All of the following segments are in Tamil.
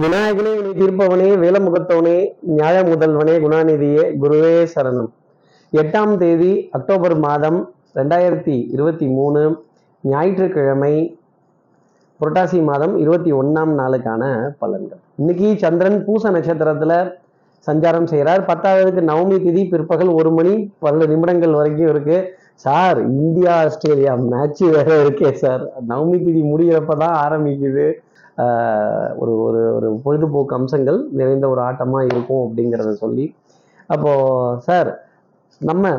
விநாயகனே வினை தீர்ப்பவனே வேலமுகத்தவனே நியாய முதல்வனே குணாநிதியே குருவே சரணம். எட்டாம் தேதி அக்டோபர் மாதம் ரெண்டாயிரத்தி இருபத்தி மூணு ஞாயிற்றுக்கிழமை புரட்டாசி மாதம் இருபத்தி ஒன்றாம் நாளுக்கான பலன்கள். இன்னைக்கு சந்திரன் பூச நட்சத்திரத்தில் சஞ்சாரம் செய்கிறார் பத்தாவதுக்கு நவமி திதி பிற்பகல் ஒரு மணி பல நிமிடங்கள் வரைக்கும் இருக்கு. சார் இந்தியா ஆஸ்திரேலியா மேட்ச் வேற இருக்கே சார். நவமி திதி முடிகிறப்ப தான் ஆரம்பிக்குது. ஒரு ஒரு ஒரு பொழுதுபோக்கு அம்சங்கள் நிறைந்த ஒரு ஆட்டமாக இருக்கும் அப்படிங்கிறத சொல்லி. அப்போது சார் நம்ம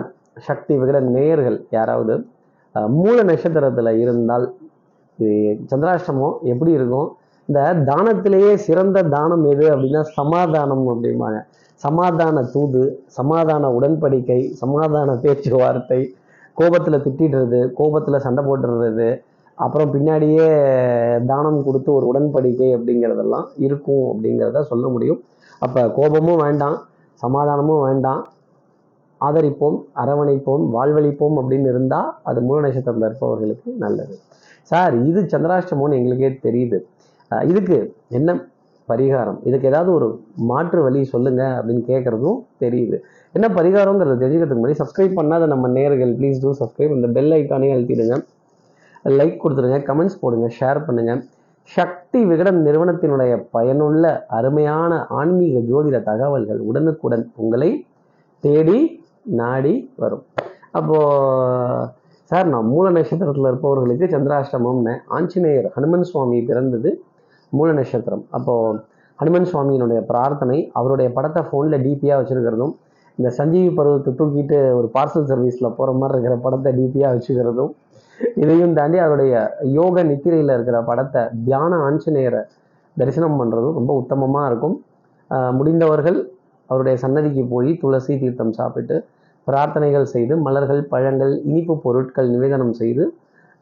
சக்தி விகட நேயர்கள் யாராவது மூல நட்சத்திரத்தில் இருந்தால் இது சந்திராஷ்டமம் எப்படி இருக்கும்? இந்த தானத்திலேயே சிறந்த தானம் எது அப்படின்னா சமாதானம் அப்படிம்பாங்க. சமாதான தூது சமாதான உடன்படிக்கை சமாதான பேச்சுவார்த்தை கோபத்தில் திட்டிடுறது கோபத்தில் சண்டை போட்டுடுறது அப்புறம் பின்னாடியே தானம் கொடுத்து ஒரு உடன்படிக்கை அப்படிங்கிறதெல்லாம் இருக்கும் அப்படிங்கிறத சொல்ல முடியும். அப்போ கோபமும் வேண்டாம் சமாதானமும் வேண்டாம். ஆதரிப்போம் அரவணைப்போம் வாழ்வழிப்போம் அப்படின்னு இருந்தால் அது மூல நட்சத்திரத்தில் இருப்பவர்களுக்கு நல்லது. சார் இது சந்திராஷ்டமோன்னு எங்களுக்கே தெரியுது. இதுக்கு என்ன பரிகாரம்? இதுக்கு ஏதாவது ஒரு மாற்று வழி சொல்லுங்கள் அப்படின்னு கேட்குறதும் தெரியுது. என்ன பரிகாரங்கிறது தெரிஞ்சுக்கிறதுக்கு முன்னாடி சப்ஸ்கிரைப் பண்ணாத நம்ம நேர்கள் ப்ளீஸ் டூ சப்ஸ்கிரைப் இந்த பெல் ஐக்கானே அழுத்திடுங்க. லைக் கொடுத்துருங்க கமெண்ட்ஸ் போடுங்க ஷேர் பண்ணுங்க. சக்தி விகடன் நிறுவனத்தினுடைய பயனுள்ள அருமையான ஆன்மீக ஜோதிட தகவல்கள் உடனுக்குடன் உங்களை தேடி நாடி வரும். அப்போ சார் நான் மூல நட்சத்திரத்தில் இருப்பவர்களுக்கு சந்திராஷ்டமம்னு ஆஞ்சநேயர் ஹனுமன் சுவாமி பிறந்தது மூல நட்சத்திரம். அப்போ ஹனுமன் சுவாமியினுடைய பிரார்த்தனை அவருடைய படத்தை ஃபோனில் டிபியாக வச்சுருக்கிறதும் இந்த சஞ்சீவி பருவத்தை தூக்கிட்டு ஒரு பார்சல் சர்வீஸில் போகிற மாதிரி இருக்கிற படத்தை டிபியாக வச்சுக்கிறதும் இதையும் தாண்டி அவருடைய யோக நித்திரையில் இருக்கிற படத்தை தியான ஆஞ்சநேயரை தரிசனம் பண்ணுறதும் ரொம்ப உத்தமமாக இருக்கும். முடிந்தவர்கள் அவருடைய சன்னதிக்கு போய் துளசி தீர்த்தம் சாப்பிட்டு பிரார்த்தனைகள் செய்து மலர்கள் பழங்கள் இனிப்பு பொருட்கள் நிவேதனம் செய்து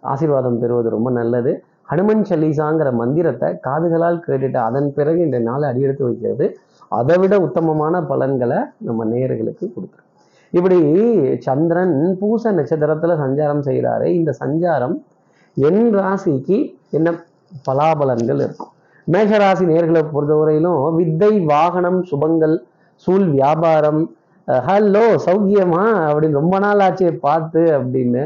ஆசீர்வாதம் பெறுவது ரொம்ப நல்லது. ஹனுமன் சலீசாங்கிற மந்திரத்தை காதுகளால் கேட்டுட்டு அதன் பிறகு இந்த நாளை அடியெடுத்து வைக்கிறது. அதை விட உத்தமமான பலன்களை நம்ம நேயர்களுக்கு கொடுக்குறோம் இப்படி சந்திரன் பூச நட்சத்திரத்துல சஞ்சாரம் செய்கிறாரு இந்த சஞ்சாரம் என் ராசிக்கு என்ன பலாபலன்கள் இருக்கும். மேஷராசி நேர்களை பொறுத்தவரையிலும் வித்தை வாகனம் சுபங்கள் சூழ் வியாபாரம் ஹலோ சௌக்கியமா அப்படின்னு ரொம்ப நாள் ஆச்சு பார்த்து அப்படின்னு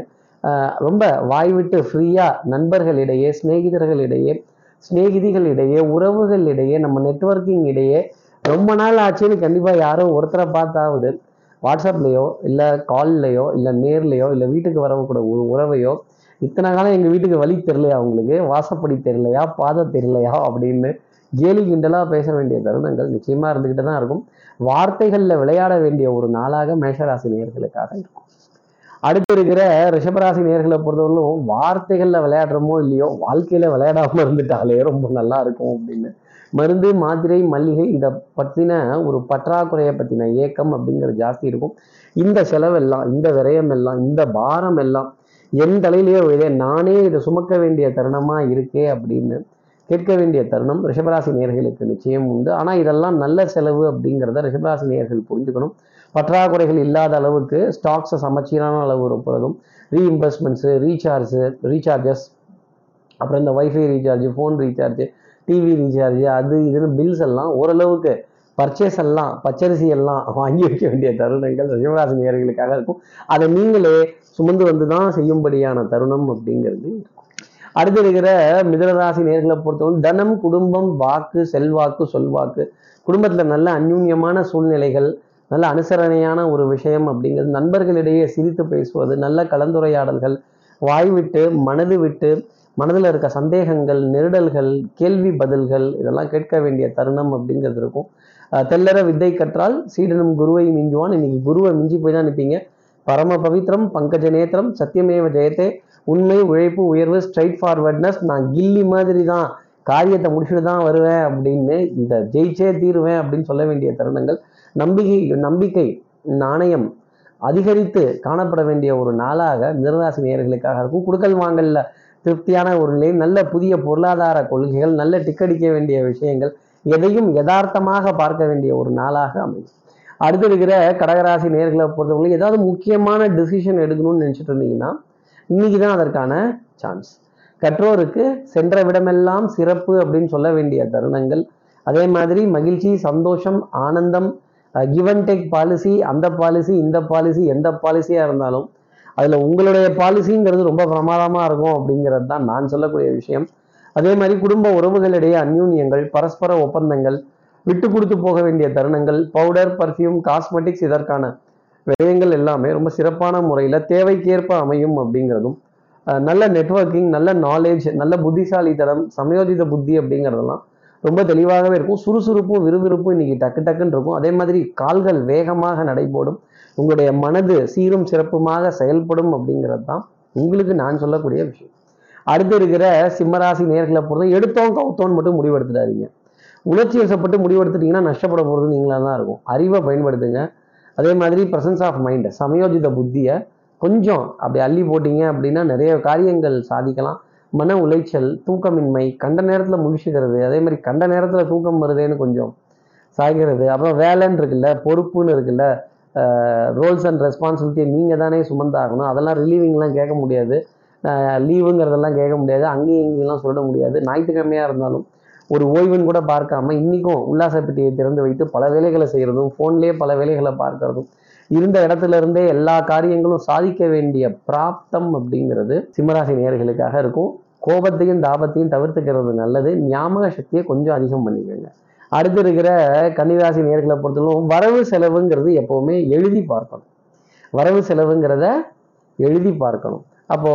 ரொம்ப வாய் விட்டு ஃப்ரீயாக நண்பர்களிடையே சிநேகிதர்களிடையே சிநேகிதிகளிடையே உறவுகளிடையே நம்ம நெட்வொர்க்கிங் இடையே ரொம்ப நாள் ஆச்சுன்னு கண்டிப்பாக யாரோ ஒருத்தரை பார்த்தாவது வாட்ஸ்அப்லேயோ இல்லை கால்லையோ இல்லை நேர்லையோ இல்லை வீட்டுக்கு வரக்கூடிய ஒரு உறவையோ இத்தனை காலம் எங்கள் வீட்டுக்கு வழி தெரிலையா அவங்களுக்கு வாசப்படி தெரியலையா? பாதை தெரியலையா? அப்படின்னு கேலி கிண்டலாக பேச வேண்டிய தருணங்கள் நிச்சயமாக இருந்துக்கிட்டு தான் இருக்கும். வார்த்தைகளில் விளையாட வேண்டிய ஒரு நாளாக மேஷராசி நேர்களுக்காக இருக்கும். அடுத்து இருக்கிற ரிஷபராசி நேர்களை பொறுத்தவரையிலும் வார்த்தைகளில் விளையாடுறோமோ இல்லையோ வாழ்க்கையில் விளையாடாமல் இருந்துட்டாலே ரொம்ப நல்லா இருக்கும் அப்படின்னு மருந்து மாத்திரை மல்லிகை இதை பற்றின ஒரு பற்றாக்குறையை பற்றின ஏக்கம் அப்படிங்கிறது ஜாஸ்தி இருக்கும். இந்த செலவெல்லாம் இந்த விரயம் எல்லாம் இந்த பாரம் எல்லாம் என் தலையிலேயே இதே நானே இதை சுமக்க வேண்டிய தருணமாக இருக்கே அப்படின்னு கேட்க வேண்டிய தருணம் ரிஷபராசி நேர்களுக்கு நிச்சயம் உண்டு. ஆனால் இதெல்லாம் நல்ல செலவு அப்படிங்கிறத ரிஷபராசி நேர்கள் புரிஞ்சுக்கணும். பற்றாக்குறைகள் இல்லாத அளவுக்கு ஸ்டாக்ஸை சமச்சீரான அளவு இருப்பதும் ரீஇம்பர்ஸ்மெண்ட்ஸு ரீசார்ஜு ரீசார்ஜஸ் அப்புறம் இந்த wifi recharge phone recharge TV recharge அது இதுன்னு பில்ஸ் எல்லாம் ஓரளவுக்கு பர்ச்சேஸ் எல்லாம் பச்சரிசி எல்லாம் வாங்கி வைக்க வேண்டிய தருணங்கள் சிவராசி நேர்களுக்காக இருக்கும். அதை நீங்களே சுமந்து வந்து தான் செய்யும்படியான தருணம் அப்படிங்கிறது. அடுத்த அடுத்து இருக்கிற மிதனராசி நேர்களை பொறுத்தவரை தனம் குடும்பம் வாக்கு செல்வாக்கு சொல்வாக்கு. குடும்பத்தில் நல்ல அந்யூன்யமான சூழ்நிலைகள் நல்ல அனுசரணையான ஒரு விஷயம் அப்படிங்கிறது. நண்பர்களிடையே சிரித்து பேசுவது நல்ல கலந்துரையாடல்கள் வாய் விட்டு மனது விட்டு மனதில் இருக்க சந்தேகங்கள் நெருடல்கள் கேள்வி பதில்கள் இதெல்லாம் கேட்க வேண்டிய தருணம் அப்படிங்கிறது இருக்கும். தெல்லற வித்தை கற்றால் சீடனும் குருவை மிஞ்சுவான். இன்னைக்கு குருவை மிஞ்சி போய் தான் நிற்பீங்க பரம பவித்ரம் பங்கஜ நேத்திரம் சத்தியமேவ ஜெயத்தே உண்மை உழைப்பு உயர்வு ஸ்ட்ரைட் ஃபார்வர்ட்னஸ் நான் கில்லி மாதிரி தான் காரியத்தை முடிச்சுட்டு தான் வருவேன் அப்படின்னு இதை ஜெயிச்சே தீருவேன் அப்படின்னு சொல்ல வேண்டிய தருணங்கள். நம்பிக்கை நம்பிக்கை நாணயம் அதிகரித்து காணப்பட வேண்டிய ஒரு நாளாக நிர்வாசி நேயர்களுக்காக இருக்கும். குடுக்கல் வாங்கல்ல திருப்தியான ஒரு நிலை நல்ல புதிய பொருளாதார கொள்கைகள் நல்ல டிக்கடிக்க வேண்டிய விஷயங்கள் எதையும் யதார்த்தமாக பார்க்க வேண்டிய ஒரு நாளாக அமையும். அடுத்து இருக்கிற கடகராசி நேர்களை பொறுத்தவரை ஏதாவது முக்கியமான டிசிஷன் எடுக்கணும்னு நினச்சிட்டு இருந்தீங்கன்னா இன்னைக்கு தான் அதற்கான சான்ஸ் கற்றோருக்கு சென்ற விடமெல்லாம் சிறப்பு அப்படின்னு சொல்ல வேண்டிய தருணங்கள். அதே மாதிரி மகிழ்ச்சி சந்தோஷம் ஆனந்தம் கிவ் அண்ட் டேக் பாலிசி அந்த பாலிசி இந்த பாலிசி எந்த பாலிசியாக இருந்தாலும் அதில் உங்களுடைய பாலிசிங்கிறது ரொம்ப பிரமாதமாக இருக்கும் அப்படிங்கிறது தான் நான் சொல்லக்கூடிய விஷயம். அதே மாதிரி குடும்ப உறவுகளிடையே அந்யூன்யங்கள் பரஸ்பர ஒப்பந்தங்கள் விட்டு கொடுத்து போக வேண்டிய தருணங்கள் பவுடர் பர்ஃப்யூம் காஸ்மெட்டிக்ஸ் இதற்கான விடயங்கள் எல்லாமே ரொம்ப சிறப்பான முறையில் தேவைக்கேற்ப அமையும் அப்படிங்கிறதும் நல்ல நெட்வொர்க்கிங் நல்ல நாலேஜ் நல்ல புத்திசாலித்தனம் சமயோஜித புத்தி அப்படிங்கிறதெல்லாம் ரொம்ப தெளிவாகவே இருக்கும். சுறுசுறுப்பும் விறுவிறுப்பும் இன்னைக்கு டக்கு டக்குன்னு இருக்கும். அதே மாதிரி கால்கள் வேகமாக நடைபோடும். உங்களுடைய மனது சீரும் சிறப்புமாக செயல்படும் அப்படிங்கிறது தான் உங்களுக்கு நான் சொல்லக்கூடிய விஷயம். அடுத்து இருக்கிற சிம்மராசி நேர்களை பொறுத்த எடுத்தோம் கவுத்தோன்னு மட்டும் முடிவெடுத்துடாதீங்க. உணர்ச்சி வசப்பட்டு முடிவெடுத்துட்டீங்கன்னா நஷ்டப்பட போகிறது நீங்களாக தான் இருக்கும். அறிவை பயன்படுத்துங்க. அதே மாதிரி ப்ரசன்ஸ் ஆஃப் மைண்டை சமயோஜித புத்தியை கொஞ்சம் அப்படி அள்ளி போட்டீங்க அப்படின்னா நிறைய காரியங்கள் சாதிக்கலாம். மன உளைச்சல் தூக்கமின்மை கண்ட நேரத்தில் முழிச்சுக்கிறது அதே மாதிரி கண்ட நேரத்தில் தூக்கம் வருதேன்னு கொஞ்சம் சாய்கிறது அப்புறம் வேலைன்னு இருக்குல்ல பொறுப்புன்னு இருக்குல்ல ரோல்ஸ் அண்ட் ரெஸ்பான்சிபிலிட்டியை நீங்கள் தானே சுமந்தாகணும். அதெல்லாம் ரிலீவிங்லாம் கேட்க முடியாது. லீவுங்கிறதெல்லாம் கேட்க முடியாது. அங்கேயும் இங்கேயெல்லாம் சொல்ல முடியாது. ஞாயிற்றுக்கிழமையாக இருந்தாலும் ஒரு ஓய்வுன்னு கூட பார்க்காம இன்றைக்கும் உல்லாசப்பட்டியை திறந்து வைத்து பல வேலைகளை செய்கிறதும் ஃபோன்லேயே பல வேலைகளை பார்க்கறதும் இருந்த இடத்துல இருந்தே எல்லா காரியங்களும் சாதிக்க வேண்டிய பிராப்தம் அப்படிங்கிறது சிம்மராசி நேர்களுக்காக இருக்கும். கோபத்தையும் தாபத்தையும் தவிர்த்துக்கிறது நல்லது. ஞாபக சக்தியை கொஞ்சம் அதிகம் பண்ணிக்கோங்க. அடுத்து இருக்கிற கன்னிராசி நேர்களை பொறுத்தவரைக்கும் வரவு செலவுங்கிறது எப்பவுமே எழுதி பார்க்கணும். வரவு செலவுங்கிறத எழுதி பார்க்கணும். அப்போ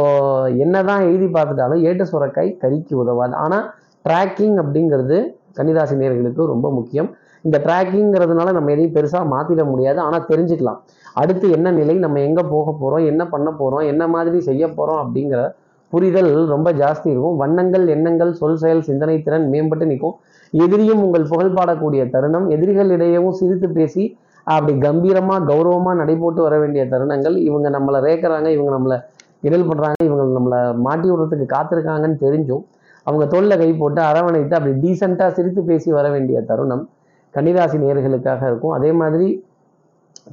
என்னதான் எழுதி பார்த்துட்டாலும் ஏட்ட சுரக்காய் கறிக்கு உதவாது. ஆனால் ட்ராக்கிங் அப்படிங்கிறது கன்னிராசி நேர்களுக்கு ரொம்ப முக்கியம். இந்த ட்ராக்கிங்கிறதுனால நம்ம எதையும் பெருசாக மாற்றிட முடியாது. ஆனால் தெரிஞ்சுக்கலாம். அடுத்து என்ன நிலை நம்ம எங்கே போக போகிறோம் என்ன பண்ண போகிறோம் என்ன மாதிரி செய்ய போகிறோம் அப்படிங்கிற புரிதல் ரொம்ப ஜாஸ்தி இருக்கும். வண்ணங்கள் எண்ணங்கள் சொல் செயல் சிந்தனை திறன் மேம்பட்டு நிற்கும். எதிரியும் உங்கள் புகழ் பாடக்கூடிய தருணம். எதிரிகளிடையவும் சிரித்து பேசி அப்படி கம்பீரமா கௌரவமா நடைபோட்டு வர வேண்டிய தருணங்கள். இவங்க நம்மளை ரேக்கிறாங்க இவங்க நம்மளை இடல் பண்றாங்க இவங்க நம்மளை மாட்டி விடுறதுக்கு காத்திருக்காங்கன்னு தெரிஞ்சும் அவங்க தோல்ல கை போட்டு அரவணைத்து அப்படி டீசெண்டா சிரித்து பேசி வர வேண்டிய தருணம் கன்னிராசி நேர்களுக்காக இருக்கும். அதே மாதிரி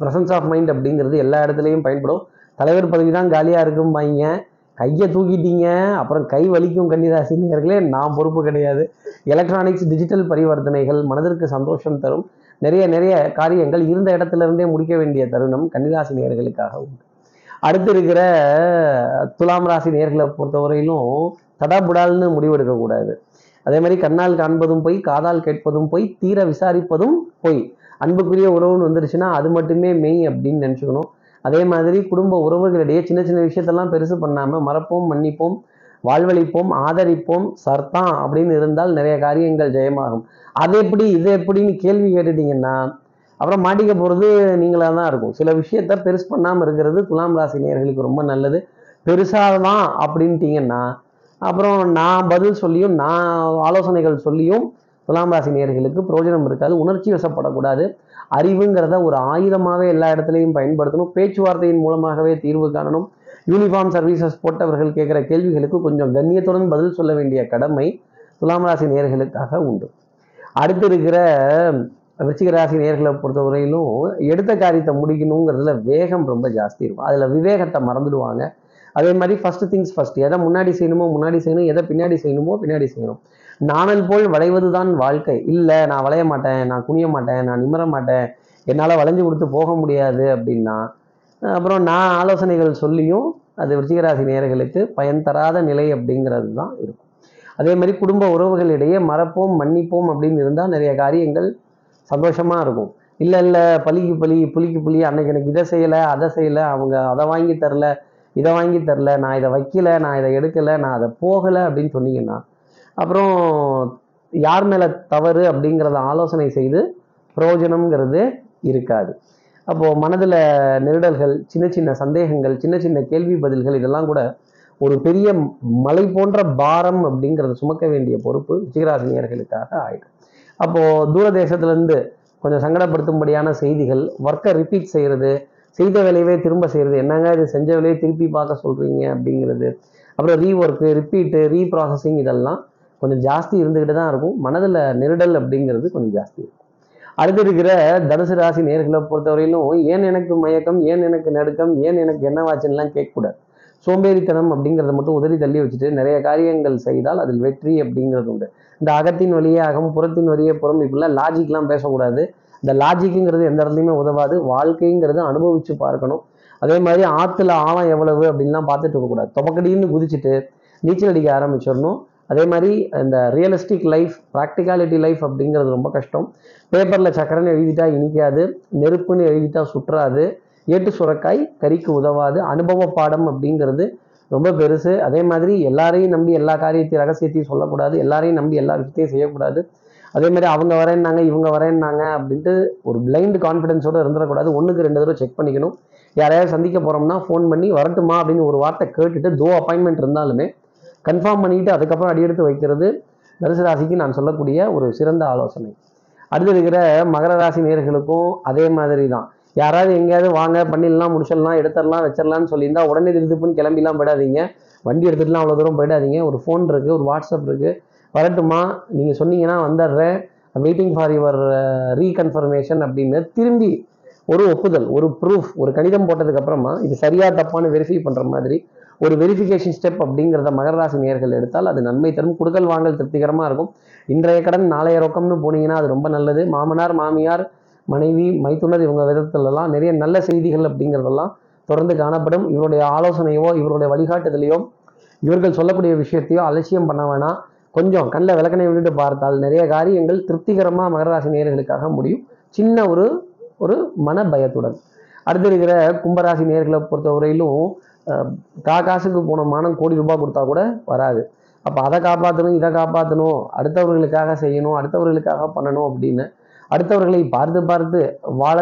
ப்ரெசன்ஸ் ஆஃப் மைண்ட் அப்படிங்கிறது எல்லா இடத்துலையும் பயன்படும். தலைவர் பதவி தான் காலியாக இருக்கும்பாங்க கையை தூக்கிட்டீங்க அப்புறம் கை வலிக்கும் கன்னிராசி நேர்களே நான் பொறுப்பு கிடையாது. எலக்ட்ரானிக்ஸ் டிஜிட்டல் பரிவர்த்தனைகள் மனதிற்கு சந்தோஷம் தரும். நிறைய நிறைய காரியங்கள் இருந்த இடத்துல இருந்தே முடிக்க வேண்டிய தருணம் கன்னிராசி நேர்களுக்காக உண்டு அடுத்து இருக்கிற துலாம் ராசி நேர்களை பொறுத்தவரையிலும் தடாபுடால்னு முடிவெடுக்கக்கூடாது அதே மாதிரி கண்ணால் காண்பதும் போய் காதால் கேட்பதும் போய் தீர விசாரிப்பதும் போய். அன்புக்குரிய உறவுன்னு வந்துருச்சுன்னா அது மட்டுமே மெய் அப்படின்னு நினச்சிக்கணும். அதே மாதிரி குடும்ப உறவுகளிடையே சின்ன சின்ன விஷயத்தெல்லாம் பெருசு பண்ணாமல் மறப்போம் மன்னிப்போம் வாழ்வழிப்போம் ஆதரிப்போம் சர்தான் அப்படின்னு இருந்தால் நிறைய காரியங்கள் ஜெயமாகும். அது எப்படி இது எப்படின்னு கேள்வி கேட்டுட்டீங்கன்னா அப்புறம் மாட்டிக்க போகிறது நீங்களாக தான் இருக்கும். சில விஷயத்த பெருசு பண்ணாமல் இருக்கிறது துலாம் ராசி நேர்களுக்கு ரொம்ப நல்லது. பெருசாக தான் அப்படின்ட்டீங்கன்னா அப்புறம் நான் பதில் சொல்லியும் நான் ஆலோசனைகள் சொல்லியும் துலாம் ராசி நேர்களுக்கு பிரயோஜனம் இருக்காது உணர்ச்சி வசப்படக்கூடாது. அறிவுங்கிறத ஒரு ஆயுதமாகவே எல்லா இடத்துலையும் பயன்படுத்தணும். பேச்சுவார்த்தையின் மூலமாகவே தீர்வு காணணும். யூனிஃபார்ம் சர்வீசஸ் போட்டவர்கள் கேட்குற கேள்விகளுக்கு கொஞ்சம் கண்ணியத்துடன் பதில் சொல்ல வேண்டிய கடமை துலாம் ராசி நேர்களுக்காக உண்டு. அடுத்து இருக்கிற விருச்சிக ராசி நேர்களை பொறுத்தவரையிலும் எடுத்த காரியத்தை முடிக்கணுங்கிறதுல வேகம் ரொம்ப ஜாஸ்தி இருக்கும். அதில் விவேகத்தை மறந்துடுவாங்க. அதே மாதிரி ஃபஸ்ட்டு திங்ஸ் ஃபஸ்ட்டு எதை முன்னாடி செய்யணுமோ முன்னாடி செய்யணும் எதை பின்னாடி செய்யணுமோ பின்னாடி செய்யணும். நாணல் போல் வளைவதுதான் வாழ்க்கை. இல்லை நான் வளைய மாட்டேன் நான் குனிய மாட்டேன் நான் நிமிர மாட்டேன் என்னால் வளைஞ்சு கொடுத்து போக முடியாது அப்படின்னா அப்புறம் நான் ஆலோசனைகள் சொல்லியும் அது விருச்சிகராசி நேர்களுக்கு பயன் தராத நிலை அப்படிங்கிறது தான் இருக்கும். அதே மாதிரி குடும்ப உறவுகளிடையே மறப்போம் மன்னிப்போம் அப்படின்னு இருந்தால் நிறைய காரியங்கள் சந்தோஷமாக இருக்கும். இல்லை இல்லை பலிக்கு பலி புளிக்கு புலி அன்னைக்கு எனக்கு இதை செய்யலை அதை செய்யலை அவங்க அதை வாங்கி தரல இதை வாங்கி தரல நான் இதை வைக்கல நான் இதை எடுக்கலை நான் அதை போகலை அப்படின்னு சொன்னீங்கன்னா அப்புறம் யார் மேலே தவறு அப்படிங்கிறத ஆலோசனை செய்து பிரயோஜனம்ங்கிறது இருக்காது. அப்போது மனதில் நெருடல்கள் சின்ன சின்ன சந்தேகங்கள் சின்ன சின்ன கேள்வி பதில்கள் இதெல்லாம் கூட ஒரு பெரிய மலை போன்ற பாரம் அப்படிங்கிறத சுமக்க வேண்டிய பொறுப்பு விஜயராசினியர்களுக்காக ஆயிடும். அப்போது தூரதேசத்துலேருந்து கொஞ்சம் சங்கடப்படுத்தும்படியான செய்திகள் ஒர்க்கை ரிப்பீட் செய்கிறது செய்த வேலையவே திரும்ப செய்கிறது என்னங்க இது செஞ்ச வேலையை திருப்பி பார்க்க சொல்கிறீங்க அப்படிங்கிறது அப்புறம் ரீ ஒர்க்கு ரிப்பீட்டு ரீப்ராசஸிங் இதெல்லாம் கொஞ்சம் ஜாஸ்தி இருந்துக்கிட்டு தான் இருக்கும். மனதில் நெருடல் அப்படிங்கிறது கொஞ்சம் ஜாஸ்தி இருக்கும். அடுத்து இருக்கிற தனுசு ராசி நேர்களை பொறுத்தவரையிலும் ஏன் எனக்கு மயக்கம் ஏன் எனக்கு நடுக்கம் ஏன் எனக்கு என்னவாச்சுன்னெலாம் கேட்கக்கூடாது. சோம்பேறித்தனம் அப்படிங்கிறத மட்டும் உதறி தள்ளி வச்சுட்டு நிறைய காரியங்கள் செய்தால் அதில் வெற்றி அப்படிங்கிறது உண்டு. இந்த அகத்தின் வழியே அகம் புறத்தின் வழியே புறம் இப்படிலாம் லாஜிக்லாம் பேசக்கூடாது. இந்த லாஜிக்குங்கிறது எந்த இடத்துலையுமே உதவாது. வாழ்க்கைங்கிறது அனுபவிச்சு பார்க்கணும். அதே மாதிரி ஆற்றுல ஆழம் எவ்வளவு அப்படின்லாம் பார்த்துட்டு இருக்கக்கூடாது. தொப்பக்கடின்னு குதிச்சுட்டு நீச்சல் அடிக்க ஆரம்பிச்சிடணும். அதே மாதிரி இந்த ரியலிஸ்டிக் லைஃப் ப்ராக்டிகாலிட்டி லைஃப் அப்படிங்கிறது ரொம்ப கஷ்டம். பேப்பரில் சக்கரன்னு எழுதிட்டா இனிக்காது நெருப்புன்னு எழுதிட்டா சுற்றாது ஏட்டு சுரக்காய் கறிக்கு உதவாது அனுபவ பாடம் அப்படிங்கிறது ரொம்ப பெருசு. அதே மாதிரி எல்லாரையும் நம்பி எல்லா காரியத்தையும் ரகசியத்தையும் சொல்லக்கூடாது எல்லாரையும் நம்பி எல்லா விஷயத்தையும் செய்யக்கூடாது. அதே மாதிரி அவங்க வரேன்னாங்க இவங்க வரேன்னாங்க அப்படின்ட்டு ஒரு பிளைண்ட் கான்ஃபிடென்ஸோடு இருந்துடக்கூடாது. ஒன்றுக்கு ரெண்டு தடவை செக் பண்ணிக்கணும். யாரையாவது சந்திக்க போகிறோம்னா ஃபோன் பண்ணி வரட்டுமா அப்படின்னு ஒரு வார்த்தை கேட்டுட்டு தோ அப்பாயின்மெண்ட் இருந்தாலுமே கன்ஃபார்ம் பண்ணிட்டு அதுக்கப்புறம் அடியெடுத்து வைக்கிறது தனுசு ராசிக்கு நான் சொல்லக்கூடிய ஒரு சிறந்த ஆலோசனை. அடுத்து இருக்கிற மகர ராசி நேர்களுக்கும் அதே மாதிரி தான் யாராவது எங்கேயாவது வாங்க பண்ணிடலாம் முடிச்சிடலாம் எடுத்துடலாம் வச்சிடலாம்னு சொல்லியிருந்தா உடனே திருப்புன்னு கிளம்பிலாம் போயிடாதீங்க. வண்டி எடுத்துட்டுலாம் அவ்வளோ தூரம் போயிடாதீங்க. ஒரு ஃபோன் இருக்குது ஒரு வாட்ஸ்அப் இருக்குது வரட்டுமா? நீங்கள் சொன்னீங்கன்னா வந்துடுறேன். வெயிட்டிங் ஃபார் யுவர் ரீகன்ஃபர்மேஷன் அப்படின்னு திரும்பி ஒரு ஒப்புதல் ஒரு ப்ரூஃப் ஒரு கணிதம் போட்டதுக்கப்புறமா இது சரியாக தப்பான்னு வெரிஃபை பண்ணுற மாதிரி ஒரு வெரிஃபிகேஷன் ஸ்டெப் அப்படிங்கிறத மகர ராசி நேர்கள் எடுத்தால் அது நன்மை தரும். குடுக்கல் வாங்கல் திருப்திகரமாக இருக்கும். இன்றைய கடன் நாளைய ரொக்கம்னு போனீங்கன்னா அது ரொம்ப நல்லது. மாமனார் மாமியார் மனைவி மைத்துனர் இவங்க விதத்துலலாம் நிறைய நல்ல செய்திகள் அப்படிங்கிறதெல்லாம் தொடர்ந்து காணப்படும். இவருடைய ஆலோசனையோ இவருடைய வழிகாட்டுதலையோ இவர்கள் சொல்லக்கூடிய விஷயத்தையோ அலட்சியம் பண்ண வேணாம். கொஞ்சம் கண்ணில் விளக்கணை விட்டுட்டு பார்த்தால் நிறைய காரியங்கள் திருப்திகரமாக மகராசி நேர்களுக்காக முடியும். சின்ன ஒரு ஒரு மன பயத்துடன். அடுத்து இருக்கிற கும்பராசி நேர்களை பொறுத்தவரையிலும் கா காசுக்கு போன மானம் கோடி ரூபாய் கொடுத்தா கூட வராது. அப்போ அதை காப்பாற்றணும் இதை காப்பாற்றணும் அடுத்தவர்களுக்காக செய்யணும் அடுத்தவர்களுக்காக பண்ணணும் அப்படின்னு அடுத்தவர்களை பார்த்து பார்த்து வாழ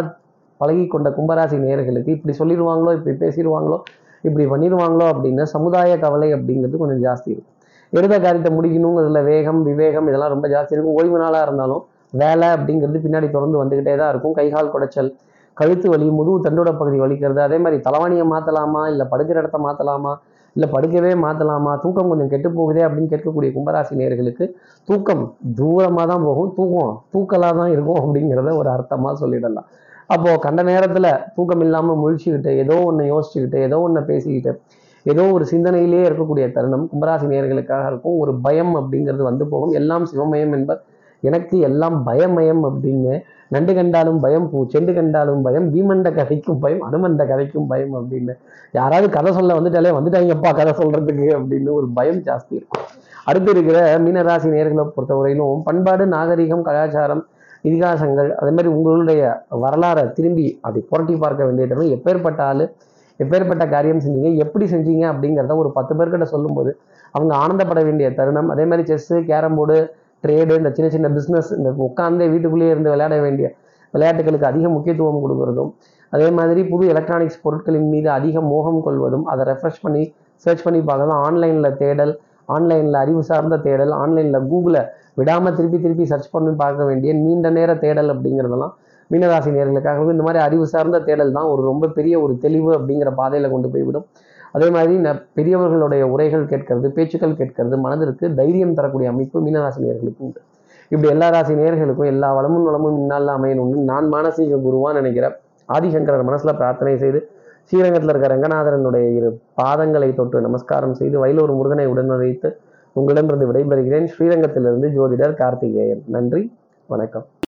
பழகி கொண்ட கும்பராசி நேர்களுக்கு இப்படி சொல்லிடுவாங்களோ இப்படி பேசிடுவாங்களோ இப்படி பண்ணிடுவாங்களோ அப்படின்னு சமுதாய கவலை அப்படிங்கிறது கொஞ்சம் ஜாஸ்தி இருக்கும். எடுத்த காரியத்தை முடிக்கணுங்கிறதுல வேகம் விவேகம் இதெல்லாம் ரொம்ப ஜாஸ்தி இருக்கும். ஓய்வு நாளாக இருந்தாலும் வேலை அப்படிங்கிறது பின்னாடி தொடர்ந்து வந்துக்கிட்டே தான் இருக்கும். கைகால் குடைச்சல் கழுத்து வலி முதுகு தண்டோட பகுதி வலிக்கிறது அதே மாதிரி தலைவாணியை மாற்றலாமா இல்லை படுக்கிற இடத்த மாற்றலாமா இல்லை படுக்கவே மாற்றலாமா தூக்கம் கொஞ்சம் கெட்டு போகுதே அப்படின்னு கேட்கக்கூடிய கும்பராசி நேர்களுக்கு தூக்கம் தூரமாக தான் போகும். தூக்கம் தூக்கலாக தான் இருக்கும் அப்படிங்கிறத ஒரு அர்த்தமாக சொல்லிடலாம். அப்போது கண்ட நேரத்தில் தூக்கம் இல்லாமல் முழிச்சுக்கிட்டு ஏதோ ஒன்று யோசிச்சுக்கிட்டு ஏதோ ஒன்று பேசிக்கிட்டு ஏதோ ஒரு சிந்தனையிலேயே இருக்கக்கூடிய தருணம் கும்பராசி நேர்களுக்காக இருக்கும். ஒரு பயம் அப்படிங்கிறது வந்து போகும். எல்லாம் சிவமயம் என்பது எனக்கு எல்லாம் பயமயம் அப்படின்னு நண்டு கண்டாலும் பயம் பூ செண்டு கண்டாலும் பயம் பீமண்ட கதைக்கும் பயம் அனுமண்ட கதைக்கும் பயம் அப்படின்னு. யாராவது கதை சொல்ல வந்துட்டாலே வந்துட்டாங்கப்பா கதை சொல்றதுக்கு அப்படின்னு ஒரு பயம் ஜாஸ்தி இருக்கும். அடுத்து இருக்கிற மீனராசி நேர்களை பொறுத்தவரையிலும் பண்பாடு நாகரிகம் கலாச்சாரம் இதிகாசங்கள் அதே மாதிரி உங்களுடைய வரலாறை திரும்பி அப்படி புரட்டி பார்க்க வேண்டியது எப்பேற்பட்ட ஆள் எப்பேற்பட்ட காரியம் செஞ்சீங்க எப்படி செஞ்சீங்க அப்படிங்கிறத ஒரு பத்து பேர்கிட்ட சொல்லும்போது அவங்க ஆனந்தப்பட வேண்டிய தருணம். அதே மாதிரி செஸ்ஸு கேரம் போர்டு ட்ரேடு இந்த சின்ன சின்ன பிஸ்னஸ் இந்த உட்காந்தே வீட்டுக்குள்ளேயே இருந்து விளையாட வேண்டிய விளையாட்டுகளுக்கு அதிக முக்கியத்துவம் கொடுக்கறதும் அதே மாதிரி புது எலக்ட்ரானிக்ஸ் பொருட்களின் மீது அதிக மோகம் கொள்வதும் அதை ரெஃப்ரெஷ் பண்ணி சர்ச் பண்ணி பார்க்கலாம். ஆன்லைனில் தேடல் ஆன்லைனில் அறிவு சார்ந்த தேடல் ஆன்லைனில் கூகுளை விடாமல் திருப்பி திருப்பி சர்ச் பண்ணி பார்க்க வேண்டிய நீண்ட நேர தேடல் அப்படிங்கிறதெல்லாம் மீனராசி நேர்களுக்காக இந்த மாதிரி அறிவு சார்ந்த தேடல் தான் ஒரு ரொம்ப பெரிய ஒரு தெளிவு அப்படிங்கிற பாதையில் கொண்டு போய்விடும். அதே மாதிரி ந பெரியவர்களுடைய உரைகள் கேட்கறது பேச்சுக்கள் கேட்கறது மனதிற்கு தைரியம் தரக்கூடிய அமைப்பு மீனராசி நேர்களுக்கு உண்டு. இப்படி எல்லா ராசி நேர்களுக்கும் எல்லா வளமும் வளமும் இந்நாளில் அமையணும்னு நான் மானசீக குருவான் நினைக்கிறேன். ஆதிசங்கரர் மனசில் பிரார்த்தனை செய்து ஸ்ரீரங்கத்தில் இருக்க ரங்கநாதரனுடைய இரு பாதங்களை தொட்டு நமஸ்காரம் செய்து வயலூர் முருகனை உடன் வைத்து உங்களிடமிருந்து விடைபெறுகிறேன். ஸ்ரீரங்கத்திலிருந்து ஜோதிடர் கார்த்திகேயன். நன்றி வணக்கம்.